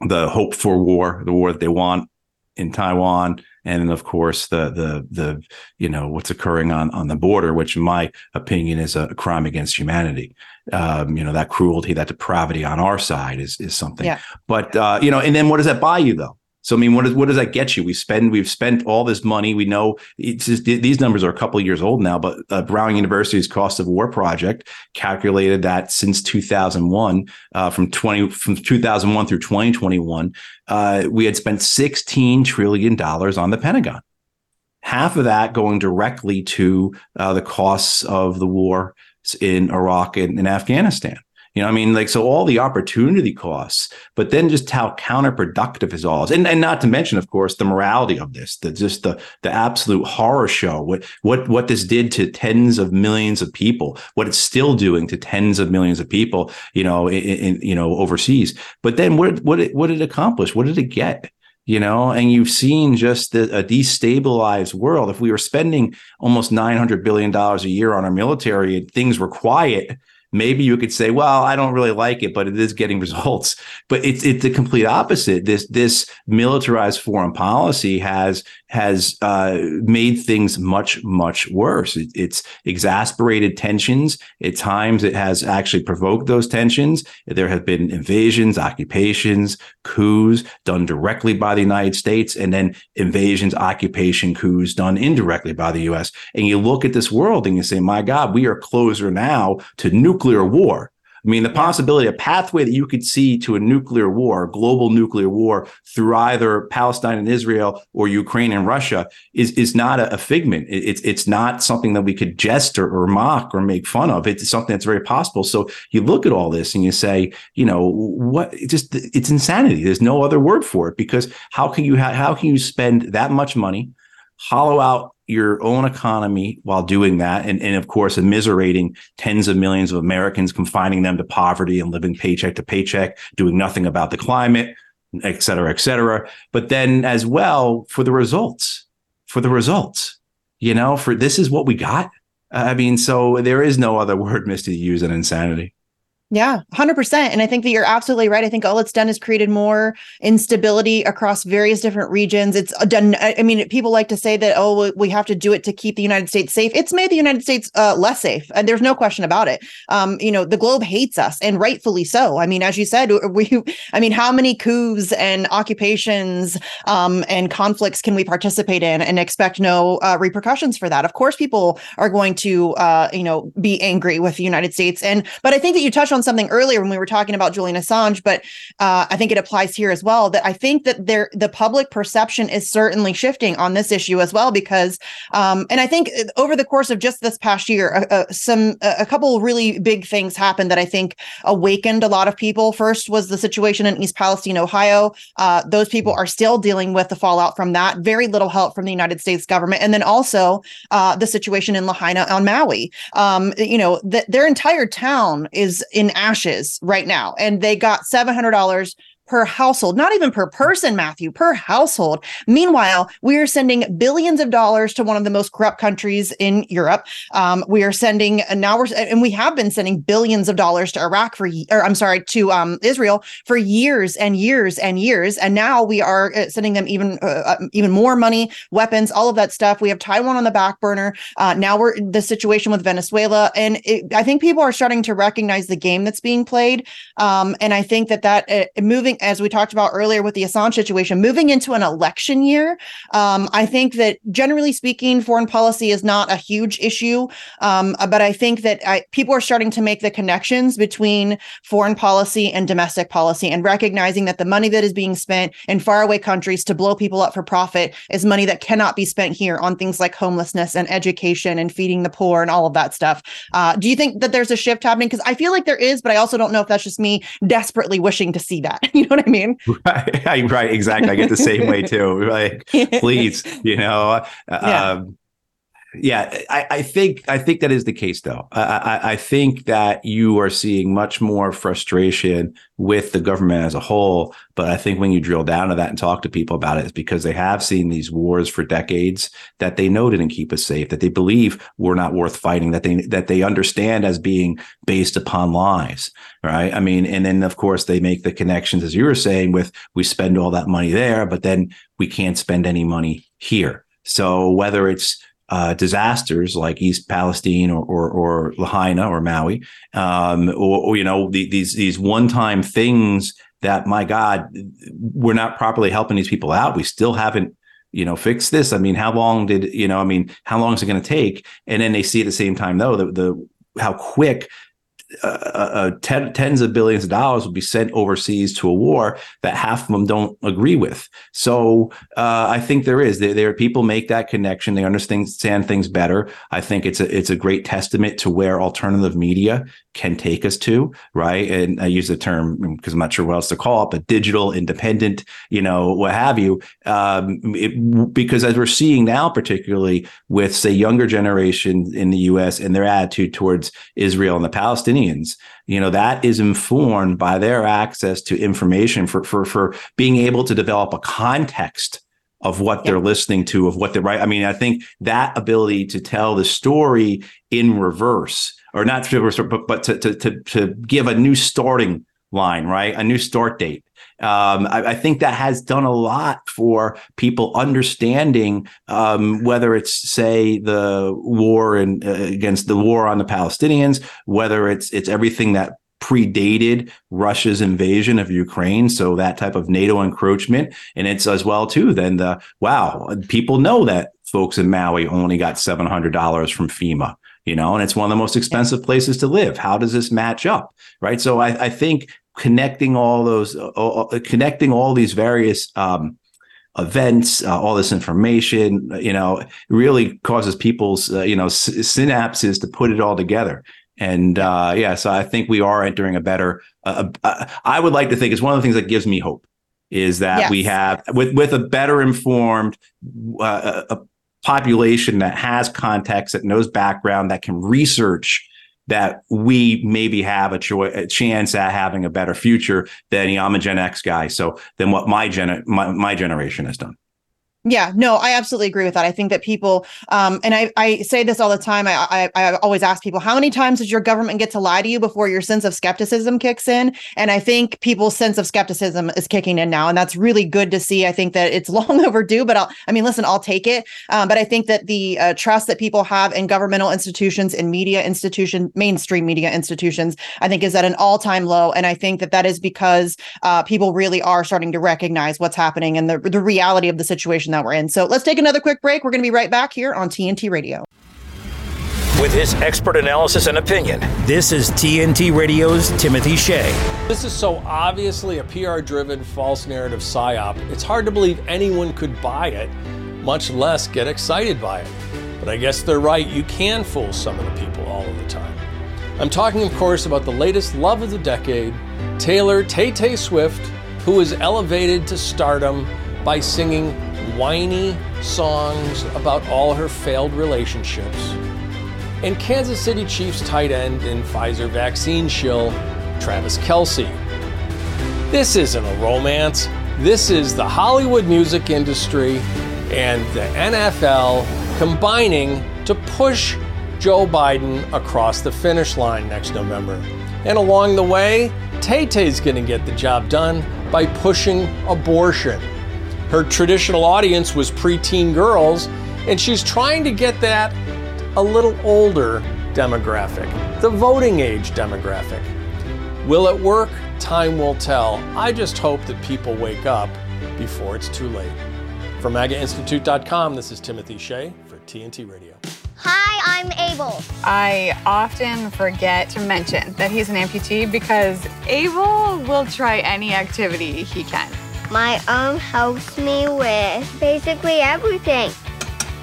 the hope for war, the war that they want in Taiwan, and then of course the the the you know what's occurring on on the border, which in my opinion is a crime against humanity. Um, you know that cruelty, that depravity on our side is is something. Yeah. But uh, you know, and then what does that buy you though? So I mean, what does what does that get you? We spend we've spent all this money. We know it's just, these numbers are a couple years old now, but uh, Brown University's cost of war project calculated that since 2001, uh, from 20 from 2001 through 2021, uh, we had spent 16 trillion dollars on the Pentagon. Half of that going directly to uh, the costs of the war in Iraq and, and Afghanistan. You know, I mean, like, so all the opportunity costs, but then just how counterproductive is all, and and not to mention, of course, the morality of this, the just the the absolute horror show, what what what this did to tens of millions of people, what it's still doing to tens of millions of people, you know, in, in you know overseas. But then what what it, what did it accomplish? What did it get? you know and you've seen just the, a destabilized world if we were spending almost 900 billion dollars a year on our military and things were quiet maybe you could say, well, I don't really like it, but it is getting results. But it's it's the complete opposite. This this militarized foreign policy has has uh, made things much much worse. It, it's exasperated tensions. At times, it has actually provoked those tensions. There have been invasions, occupations, coups done directly by the United States, and then invasions, occupation, coups done indirectly by the U.S. And you look at this world and you say, my God, we are closer now to nuclear nuclear war. I mean, the possibility, a pathway that you could see to a nuclear war, global nuclear war through either Palestine and Israel or Ukraine and Russia is, is not a, a figment. It, it's, it's not something that we could jest or, or, mock or make fun of. It's something that's very possible. So you look at all this and you say, you know, what, it just, it's insanity. There's no other word for it because how can you, ha- how can you spend that much money, hollow out your own economy while doing that. And, and of course, immiserating tens of millions of Americans, confining them to poverty and living paycheck to paycheck, doing nothing about the climate, et cetera, et cetera. But then as well for the results, for the results, you know, for this is what we got. I mean, so there is no other word, Misty, to use than insanity. Yeah, 100%. And I think that you're absolutely right. I think all it's done is created more instability across various different regions. It's done. I mean, people like to say that, oh, we have to do it to keep the United States safe. It's made the United States uh, less safe. And there's no question about it. Um, you know, the globe hates us and rightfully so. I mean, as you said, we, I mean, how many coups and occupations um, and conflicts can we participate in and expect no uh, repercussions for that? Of course, people are going to, uh, you know, be angry with the United States. And, but I think that you touched something earlier when we were talking about Julian Assange, but uh, I think it applies here as well. That I think that there the public perception is certainly shifting on this issue as well because, um, and I think uh, over the course of just this past year, uh, uh, some a couple really big things happened that I think awakened a lot of people. First was the situation in East Palestine, Ohio. Uh, those people are still dealing with the fallout from that. Very little help from the United States government, and then also uh, the situation in Lahaina on Maui. Um, you know, th- their entire town is in in ashes right now. And they got $700 per household, not even per person, Matthew, per household. Meanwhile, we are sending billions of dollars to one of the most corrupt countries in Europe. Um, we are sending, and now we're, and we have been sending billions of dollars to Iraq for, or I'm sorry, to um, Israel for years and years and years. And now we are uh, sending them even, uh, uh, even more money, weapons, all of that stuff. We have Taiwan on the back burner. Uh, now we're the situation with Venezuela. And it, I think people are starting to recognize the game that's being played. Um, and I think that that uh, moving as we talked about earlier with the Assange situation, moving into an election year, um, I think that generally speaking, foreign policy is not a huge issue. Um, but I think that I, people are starting to make the connections between foreign policy and domestic policy and recognizing that the money that is being spent in faraway countries to blow people up for profit is money that cannot be spent here on things like homelessness and education and feeding the poor and all of that stuff. Uh, do you think that there's a shift happening? Because I feel like there is, but I also don't know if that's just me desperately wishing to see that. You know what I mean? Right, right, exactly. I get the same way too. Like, please, you know, uh, Yeah. um, yeah, I, I think I think that is the case, though. I, I, I think that you are seeing much more frustration with the government as a whole. But I think when you drill down to that and talk to people about it, it's because they have seen these wars for decades that they know didn't keep us safe, that they believe we're not worth fighting, that they that they understand as being based upon lies, right? I mean, and then of course they make the connections, as you were saying, with we spend all that money there, but then we can't spend any money here. So whether it's uh, disasters like East Palestine or or, or Lahaina or Maui, um, or, or you know the, these these one time things that my God, we're not properly helping these people out. We still haven't you know fixed this. I mean, how long did you know? I mean, how long is it going to take? And then they see at the same time though the the how quick uh, uh, ten, tens of billions of dollars will be sent overseas to a war that half of them don't agree with. So uh, I think there is there, there are people make that connection. They understand things better. I think it's a it's a great testament to where alternative media can take us to, right? And I use the term because I'm not sure what else to call it, but digital, independent, you know, what have you. Um, it, because as we're seeing now, particularly with say younger generation in the U.S. and their attitude towards Israel and the Palestinians, you know, that is informed by their access to information for for for being able to develop a context of what they're listening to, of what they're right. I mean, I think that ability to tell the story in reverse, or not to reverse, but but to to to, to give a new starting line, right? A new start date. Um, I, I think that has done a lot for people understanding um, whether it's, say, the war in, uh, against the war on the Palestinians, whether it's it's everything that predated Russia's invasion of Ukraine. So that type of NATO encroachment. And it's as well, too, then the wow, people know that folks in Maui only got $700 from FEMA, you know, and it's one of the most expensive places to live. How does this match up? Right. So I, I think connecting all those, uh, uh, connecting all these various, um, events, uh, all this information, you know, really causes people's, uh, you know, s- synapses to put it all together. And uh, yeah, so I think we are entering a better. Uh, uh, I would like to think it's one of the things that gives me hope is that Yes. we have with with a better informed uh, a population that has context, that knows background, that can research. That we maybe have a, cho- a chance at having a better future than you I'm a Gen X guy, so than what my gen my, my generation has done. Yeah, no, I absolutely agree with that. I think that people, um, and I, I say this all the time. I, I, I always ask people, how many times does your government get to lie to you before your sense of skepticism kicks in? And I think people's sense of skepticism is kicking in now, and that's really good to see. I think that it's long overdue, but I'll, I mean, listen, I'll take it. Um, but I think that the uh, trust that people have in governmental institutions, in media institution, mainstream media institutions, I think is at an all-time low. And I think that that is because uh, people really are starting to recognize what's happening and the the reality of the situation that we're in. So let's take another quick break. We're going to be right back here on TNT Radio. With his expert analysis and opinion, this is TNT Radio's Timothy Shea. This is so obviously a PR driven false narrative psyop, it's hard to believe anyone could buy it, much less get excited by it. But I guess they're right, you can fool some of the people all of the time. I'm talking, of course, about the latest love of the decade, Taylor Tay Tay Swift, who was elevated to stardom by singing whiny songs about all her failed relationships and Kansas City Chiefs tight end and Pfizer vaccine shill, Travis Kelce. This isn't a romance. This is the Hollywood music industry and the NFL combining to push Joe Biden across the finish line next November. And along the way, Tay Tay's gonna get the job done by pushing abortion. Her traditional audience was preteen girls, and she's trying to get that a little older demographic, the voting age demographic. Will it work? time will tell. I just hope that people wake up before it's too late. From MAGAInstitute.com, this is Timothy Shea for TNT Radio. Hi, I'm Abel. I often forget to mention that he's an amputee because Abel will try any activity he can. My arm helps me with basically everything.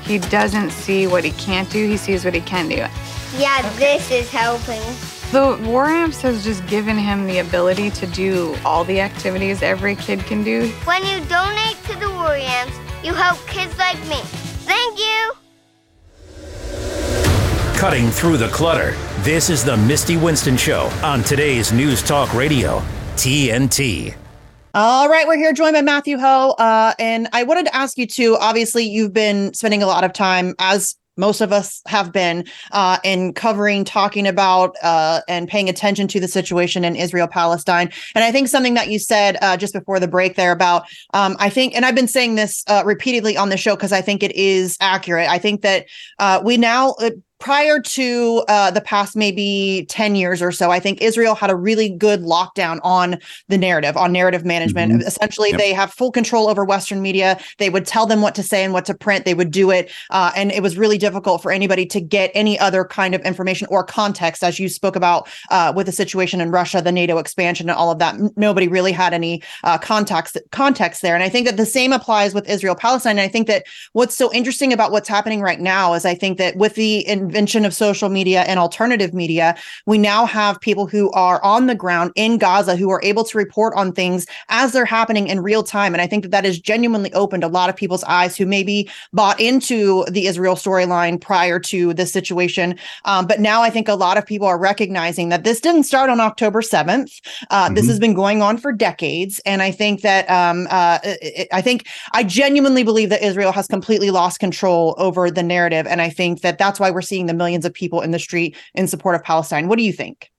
He doesn't see what he can't do, he sees what he can do. Yeah, this is helping. The War Amps has just given him the ability to do all the activities every kid can do. When you donate to the War Amps, you help kids like me. Thank you. Cutting through the clutter. This is the Misty Winston Show on today's News Talk Radio, TNT. All right, we're here joined by Matthew Hoh. Uh, and I wanted to ask you too. Obviously, you've been spending a lot of time, as most of us have been, uh, in covering, talking about, uh, and paying attention to the situation in Israel Palestine. And I think something that you said uh, just before the break there about, um, I think, and I've been saying this uh, repeatedly on the show because I think it is accurate. I think that uh, we now prior to uh, the past maybe 10 years or so, I think Israel had a really good lockdown on the narrative, on narrative management. Mm-hmm. Essentially, yep. they have full control over Western media. They would tell them what to say and what to print. They would do it. Uh, and it was really difficult for anybody to get any other kind of information or context, as you spoke about uh, with the situation in Russia, the NATO expansion, and all of that. Nobody really had any uh, context, context there. And I think that the same applies with Israel Palestine. And I think that what's so interesting about what's happening right now is I think that with the in, invention of social media and alternative media, we now have people who are on the ground in Gaza who are able to report on things as they're happening in real time. And I think that that has genuinely opened a lot of people's eyes who maybe bought into the Israel storyline prior to this situation. Um, but now I think a lot of people are recognizing that this didn't start on October 7th. Uh, mm-hmm. This has been going on for decades. And I think that um, uh, it, I think I genuinely believe that Israel has completely lost control over the narrative. And I think that that's why we're seeing seeing the millions of people in the street in support of Palestine. What do you think?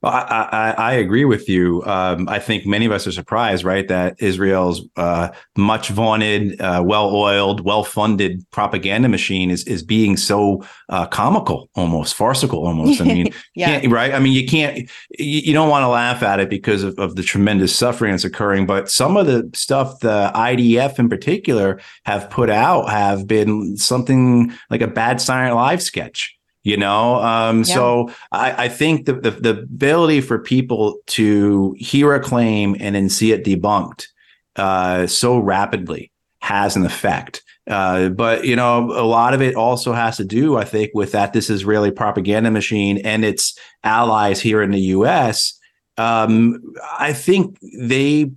Well, I, I, I, agree with you. Um, I think many of us are surprised, right, that Israel's uh, much vaunted, uh, well-oiled, well-funded propaganda machine is is being so uh, comical, almost farcical, almost. I mean, yeah. right? I mean, you can't, you, you don't want to laugh at it because of, of the tremendous suffering that's occurring. But some of the stuff the IDF in particular have put out have been something like a bad Saturday Live sketch you know? Um, yeah. so I, I think the, the, the ability for people to hear a claim and then see it debunked uh, so rapidly has an effect. Uh, but you know a lot of it also has to do i think with that this israeli propaganda machine and its allies here in the us um, i think they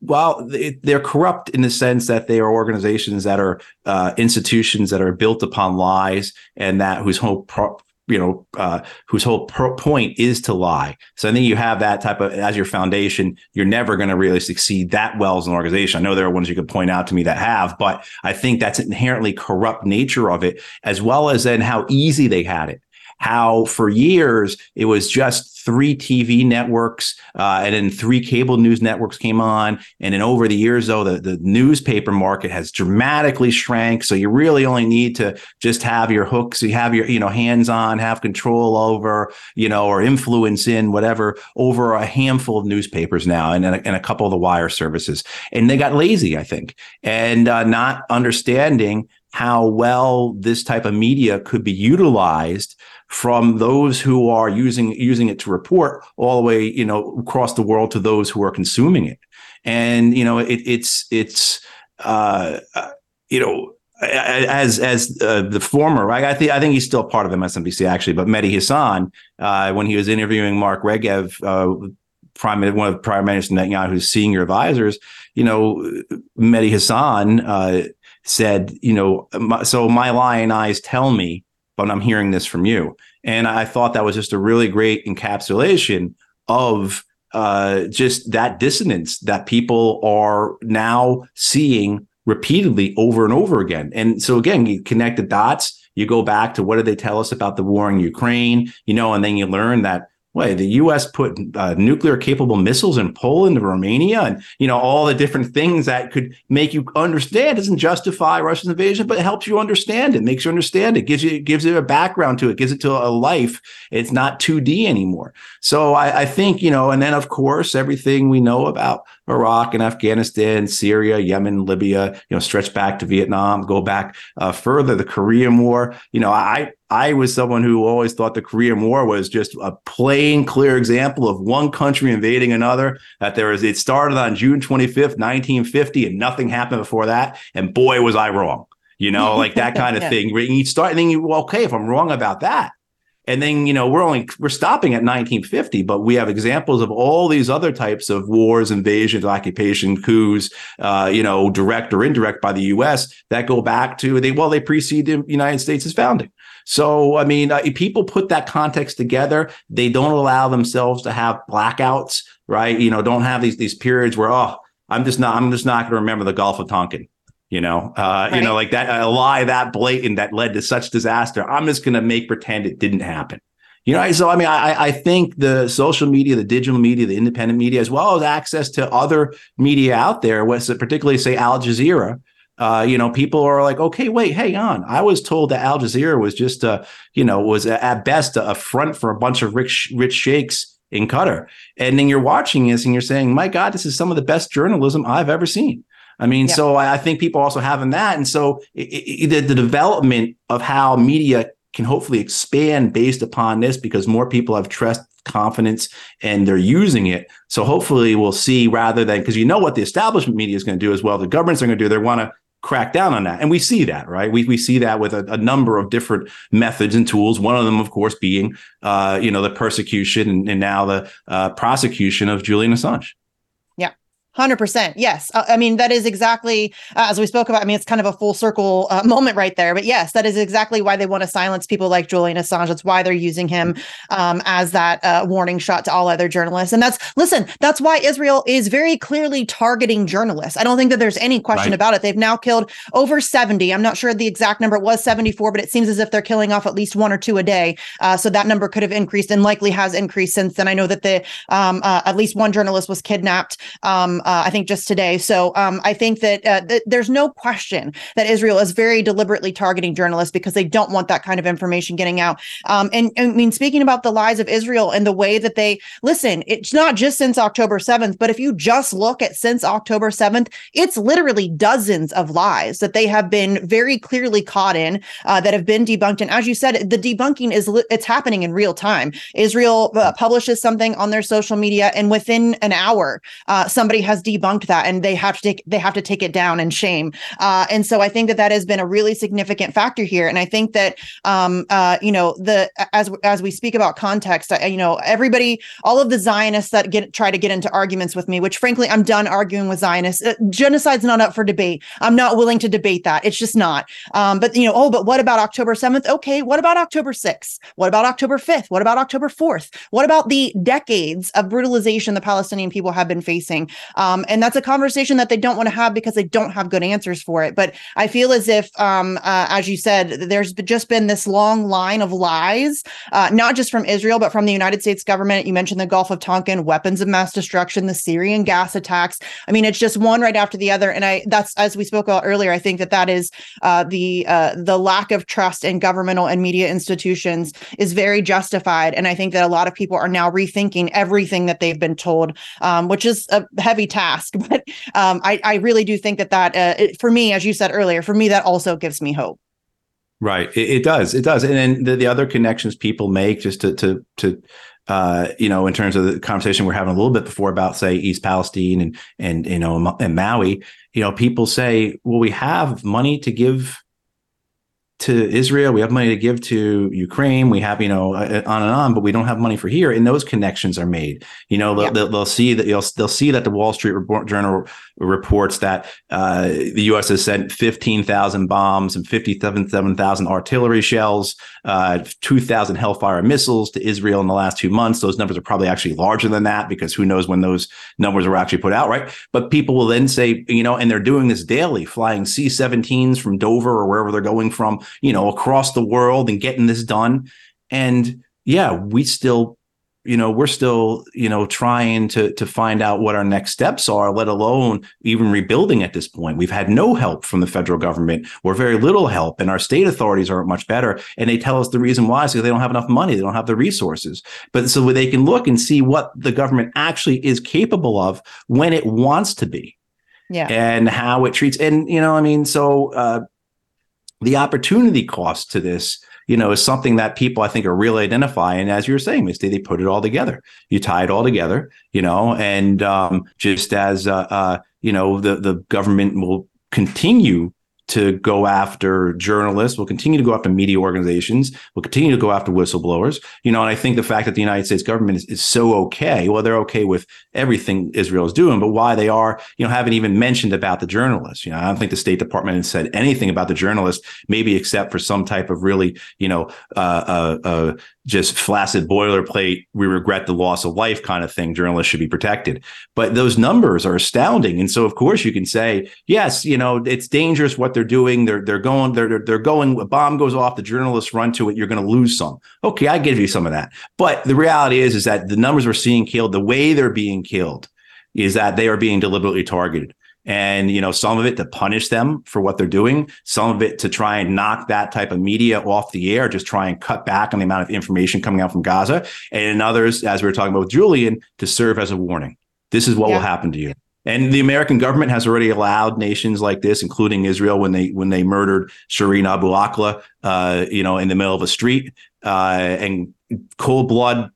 well, they're corrupt in the sense that they are organizations that are uh, institutions that are built upon lies and that whose whole pro- you know uh, whose whole pro- point is to lie. So I think you have that type of as your foundation. You're never going to really succeed that well as an organization. I know there are ones you could point out to me that have, but I think that's inherently corrupt nature of it, as well as then how easy they had it how for years it was just three TV networks uh, and then three cable news networks came on. And then over the years, though, the, the newspaper market has dramatically shrank. So you really only need to just have your hooks, you have your, you know, hands on, have control over, you know, or influence in whatever over a handful of newspapers now and, and, a, and a couple of the wire services. And they got lazy, I think, and uh, not understanding how well this type of media could be utilized from those who are using using it to report all the way you know across the world to those who are consuming it. And you know it, it's it's uh, you know as as uh, the former, I, I think I think he's still part of MSNBC actually, but Mehdi Hasan, uh, when he was interviewing Mark Regev, uh, prime one of Prime Minister Netanyahu's senior advisors, you know, Mehdi Hasan uh, said, you know, so my lying eyes tell me but I'm hearing this from you. And I thought that was just a really great encapsulation of uh, just that dissonance that people are now seeing repeatedly over and over again. And so again, you connect the dots, you go back to what did they tell us about the war in Ukraine, you know, and then you learn that Wait, the U.S. put uh, nuclear capable missiles in Poland and Romania, and you know all the different things that could make you understand. Doesn't justify Russia's invasion, but it helps you understand it, makes you understand it, gives you gives it a background to it, gives it to a life. It's not 2D anymore. So I, I think you know, and then of course everything we know about Iraq and Afghanistan, Syria, Yemen, Libya, you know, stretch back to Vietnam, go back uh, further, the Korean War. You know, I I was someone who always thought the Korean War was just a plain, clear example of one country invading another. That there is, it started on June 25th, 1950, and nothing happened before that. And boy, was I wrong. You know, like that kind of yeah. thing. You start and then you, well, okay, if I'm wrong about that, and then you know we're only we're stopping at 1950 but we have examples of all these other types of wars invasions occupation coups uh, you know direct or indirect by the us that go back to they well they precede the united states' founding so, I mean, uh, people put that context together. They don't allow themselves to have blackouts, right? You know, don't have these these periods where oh, I'm just not I'm just not going to remember the Gulf of Tonkin. You know, uh, right. you know, like that a lie that blatant that led to such disaster. I'm just going to make pretend it didn't happen. You know, so I mean, I, I think the social media, the digital media, the independent media, as well as access to other media out there, was particularly say Al Jazeera, uh, you know, people are like, okay, wait, hang on. I was told that Al Jazeera was just a, you know, was at best a front for a bunch of rich, rich sheikhs in Qatar. And then you're watching this and you're saying, my God, this is some of the best journalism I've ever seen. I mean, yeah. so I think people also having that. And so it, it, the, the development of how media can hopefully expand based upon this because more people have trust confidence and they're using it. So hopefully we'll see rather than because you know what the establishment media is going to do as well. The governments are going to do. They want to crack down on that. And we see that, right? We, we see that with a, a number of different methods and tools. One of them, of course, being, uh, you know, the persecution and, and now the uh, prosecution of Julian Assange. 100% yes. Uh, i mean that is exactly uh, as we spoke about i mean it's kind of a full circle uh, moment right there but yes that is exactly why they want to silence people like julian assange. That's why they're using him um, as that uh, warning shot to all other journalists. And that's listen that's why israel is very clearly targeting journalists. I don't think that there's any question right. about it. They've now killed over 70 i'm not sure the exact number it was 74 but it seems as if they're killing off at least one or two a day. Uh, so that number could have increased and likely has increased since then. I know that the um, uh, at least one journalist was kidnapped um, uh, I think just today. So um, I think that uh, th- there's no question that Israel is very deliberately targeting journalists because they don't want that kind of information getting out. Um, and, I mean, speaking about the lies of Israel and the way that they listen, it's not just since October 7th, but if you just look at since October 7th, it's literally dozens of lies that they have been very clearly caught in uh, that have been debunked. And as you said, the debunking is li- it's happening in real time. Israel uh, publishes something on their social media, and within an hour, uh, somebody has debunked that and they have to take they have to take it down in shame. Uh, and so i think that that has been a really significant factor here. And i think that um, uh, you know the as as we speak about context I, you know everybody all of the zionists that get try to get into arguments with me which frankly i'm done arguing with zionists. Uh, genocide's not up for debate. I'm not willing to debate that. It's just not. Um, but you know oh but what about october 7th okay what about october 6th what about october 5th what about october 4th what about the decades of brutalization the palestinian people have been facing um, and that's a conversation that they don't want to have because they don't have good answers for it. But I feel as if, um, uh, as you said, there's just been this long line of lies, uh, not just from Israel, but from the United States government. You mentioned the Gulf of Tonkin, weapons of mass destruction, the Syrian gas attacks. I mean, it's just one right after the other. And I, that's as we spoke about earlier. I think that that is uh, the uh, the lack of trust in governmental and media institutions is very justified. And I think that a lot of people are now rethinking everything that they've been told, um, which is a heavy task. But um, I, I really do think that that uh, it, for me, as you said earlier, for me that also gives me hope. Right, it, it does, it does, and then the, the other connections people make just to to to uh, you know, in terms of the conversation we're having a little bit before about, say, East Palestine and and you know and Maui, you know, people say, well, we have money to give to Israel, we have money to give to Ukraine, we have, you know, uh, uh, on and on, but we don't have money for here. And those connections are made. You know, they'll, yeah. they'll, they'll, see that they'll, they'll see that the Wall Street Journal reports that uh, the U.S. has sent 15,000 bombs and 57,000 artillery shells, uh, 2,000 Hellfire missiles to Israel in the last two months. Those numbers are probably actually larger than that because who knows when those numbers are actually put out, right? But people will then say, you know, and they're doing this daily, flying C 17s from Dover or wherever they're going from you know, across the world and getting this done. And yeah, we still you know we're still you know trying to to find out what our next steps are let alone even rebuilding at this point. We've had no help from the federal government or very little help and our state authorities aren't much better and they tell us the reason why is because they don't have enough money they don't have the resources. But so they can look and see what the government actually is capable of when it wants to be yeah. and how it treats and you know i mean so uh the opportunity cost to this you know, is something that people I think are really identifying. And as you were saying, Misty, they put it all together. You tie it all together, you know, and um, just as uh, uh, you know, the the government will continue to go after journalists, We'll continue to go after media organizations, We'll continue to go after whistleblowers. You know, and I think the fact that the United States government is, is so okay, well, they're okay with everything Israel is doing, but why they are, you know, haven't even mentioned about the journalists. You know, I don't think the State Department has said anything about the journalists, maybe except for some type of really, you know, uh, uh, uh, just flaccid boilerplate, we regret the loss of life kind of thing. Journalists should be protected. But those numbers are astounding. And so, of course, you can say, yes, you know, it's dangerous what they're doing. They're they're going, they're they're going, a bomb goes off, the journalists run to it, you're going to lose some. Okay, I give you some of that. But the reality is, is that the numbers we're seeing killed, the way they're being killed, is that they are being deliberately targeted and you know some of it to punish them for what they're doing some of it to try and knock that type of media off the air just try and cut back on the amount of information coming out from gaza. And in others as we were talking about with julian to serve as a warning. This is what yeah. will happen to you. And the American government has already allowed nations like this, including Israel, when they when they murdered Shireen Abu Akleh, uh, you know, in the middle of a street, uh, and cold blood,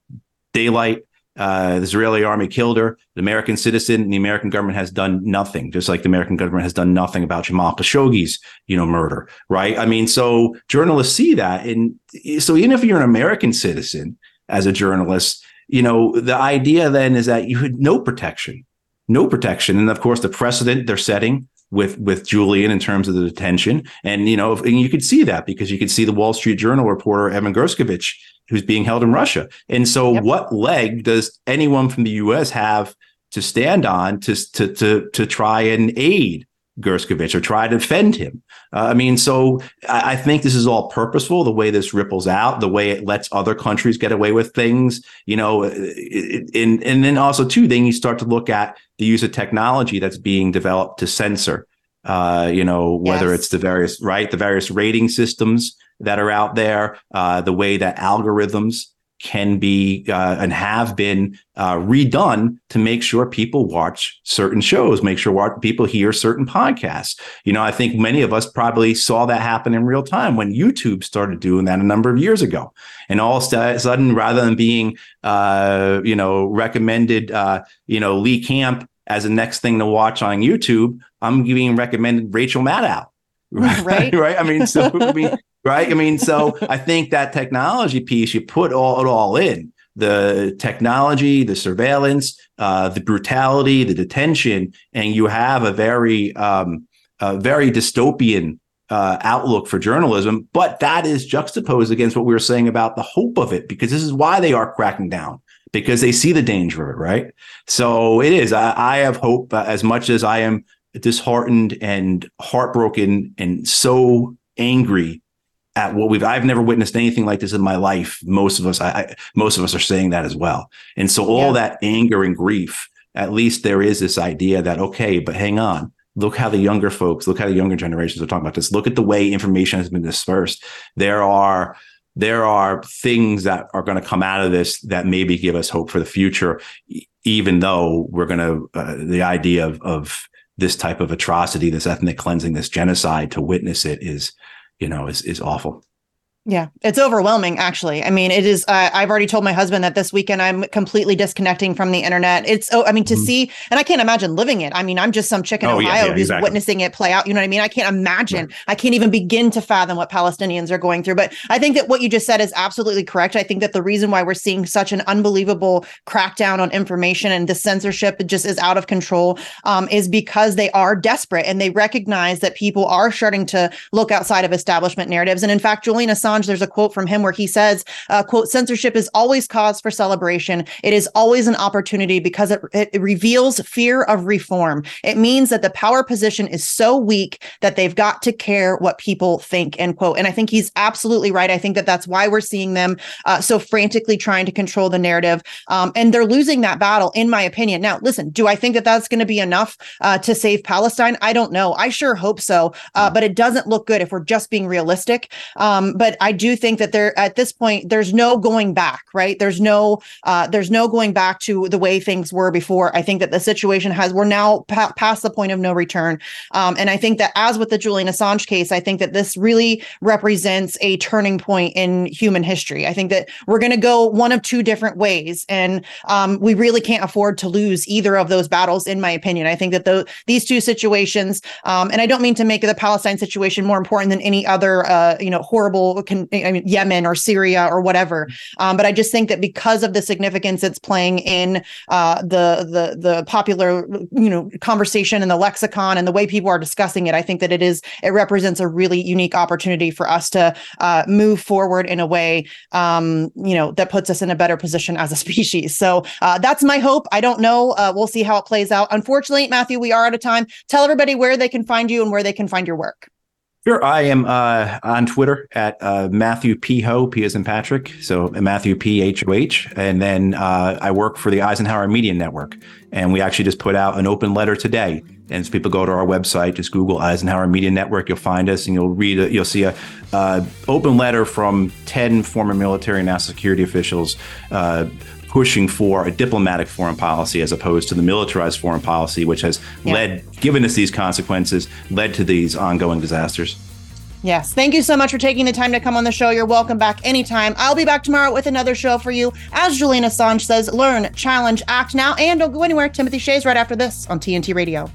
daylight, uh, the Israeli army killed her. The American citizen and the American government has done nothing, just like the American government has done nothing about Jamal Khashoggi's, you know, murder, right? I mean, so journalists see that, and so even if you're an American citizen as a journalist, you know, the idea then is that you had no protection, no protection, and of course the precedent they're setting with with Julian in terms of the detention, and you know, and you could see that because you could see the Wall Street Journal reporter Evan Gershkovich who's being held in Russia. And so, yep. what leg does anyone from the U.S. have to stand on to to to to try and aid Gershkovich or try to defend him? Uh, I mean, so I, I, think this is all purposeful. The way this ripples out, the way it lets other countries get away with things, you know, and and then also too, then you start to look at the use of technology that's being developed to censor. Uh, you know, whether yes. it's the various right, the various rating systems that are out there, uh, the way that algorithms can be uh, and have been uh, redone to make sure people watch certain shows, make sure people hear certain podcasts. You know, I think many of us probably saw that happen in real time when YouTube started doing that a number of years ago. And all of a sudden, rather than being, uh, you know, recommended, uh, you know, Lee Camp as the next thing to watch on YouTube, I'm being recommended Rachel Maddow. Right. right. I mean, so I mean, right? I mean, so I think that technology piece, you put all it all in the technology, the surveillance, uh, the brutality, the detention, and you have a very, um, a very dystopian uh, outlook for journalism. But that is juxtaposed against what we were saying about the hope of it, because this is why they are cracking down because they see the danger of it, right? So it is. I, I have hope uh, as much as I am disheartened and heartbroken and so angry at what we've I've never witnessed anything like this in my life. Most of us, I, I most of us are saying that as well. And so all yeah. that anger and grief, at least there is this idea that okay, but hang on. Look how the younger folks, look how the younger generations are talking about this. Look at the way information has been dispersed. There are there are things that are going to come out of this that maybe give us hope for the future, even though we're going to uh, the idea of of this type of atrocity, this ethnic cleansing, this genocide, to witness it is you know, is is awful. Yeah, it's overwhelming, actually. I mean, it is. Uh, I've already told my husband that this weekend I'm completely disconnecting from the internet. It's, oh, I mean, to mm-hmm. see, and I can't imagine living it. I mean, I'm just some chick in oh, Ohio yeah, yeah, who's exactly. witnessing it play out. You know what I mean? I can't imagine. Right. I can't even begin to fathom what Palestinians are going through. But I think that what you just said is absolutely correct. I think that the reason why we're seeing such an unbelievable crackdown on information and the censorship just is out of control um, is because they are desperate and they recognize that people are starting to look outside of establishment narratives. And in fact, Julian Assange Assange, there's a quote from him where he says, uh, quote, censorship is always cause for celebration. It is always an opportunity because it, it reveals fear of reform. It means that the power position is so weak that they've got to care what people think, end quote. And I think he's absolutely right. I think that that's why we're seeing them uh, so frantically trying to control the narrative. Um, and they're losing that battle, in my opinion. Now, listen, do I think that that's going to be enough uh, to save Palestine? I don't know. I sure hope so. Uh, but it doesn't look good if we're just being realistic. Um, but I do think that there, at this point, there's no going back, right? There's no, uh, there's no going back to the way things were before. I think that the situation has, we're now pa- past the point of no return. Um, and I think that as with the Julian Assange case, I think that this really represents a turning point in human history. I think that we're going to go one of two different ways. And um, we really can't afford to lose either of those battles, in my opinion. I think that the, these two situations, um, and I don't mean to make the Palestine situation more important than any other, uh, you know, horrible, con- I mean, Yemen or Syria or whatever. Um, but I just think that because of the significance it's playing in uh, the the the popular, you know, conversation and the lexicon and the way people are discussing it, I think that it is it represents a really unique opportunity for us to uh, move forward in a way, um, you know, that puts us in a better position as a species. So uh, that's my hope. I don't know. Uh, we'll see how it plays out. Unfortunately, Matthew, we are out of time. Tell everybody where they can find you and where they can find your work. Sure. I am uh, on Twitter at uh, Matthew P. Hoh, P as in Patrick. So Matthew P. H. O. H. And then uh, I work for the Eisenhower Media Network. And we actually just put out an open letter today. And as people go to our website, just Google Eisenhower Media Network, you'll find us and you'll read. You'll see a uh, open letter from 10 former military and national security officials uh, pushing for a diplomatic foreign policy as opposed to the militarized foreign policy, which has yeah. led, given us these consequences, led to these ongoing disasters. Yes. Thank you so much for taking the time to come on the show. You're welcome back anytime. I'll be back tomorrow with another show for you. As Julian Assange says, learn, challenge, act now, and don't go anywhere. Timothy Shea's right after this on TNT Radio.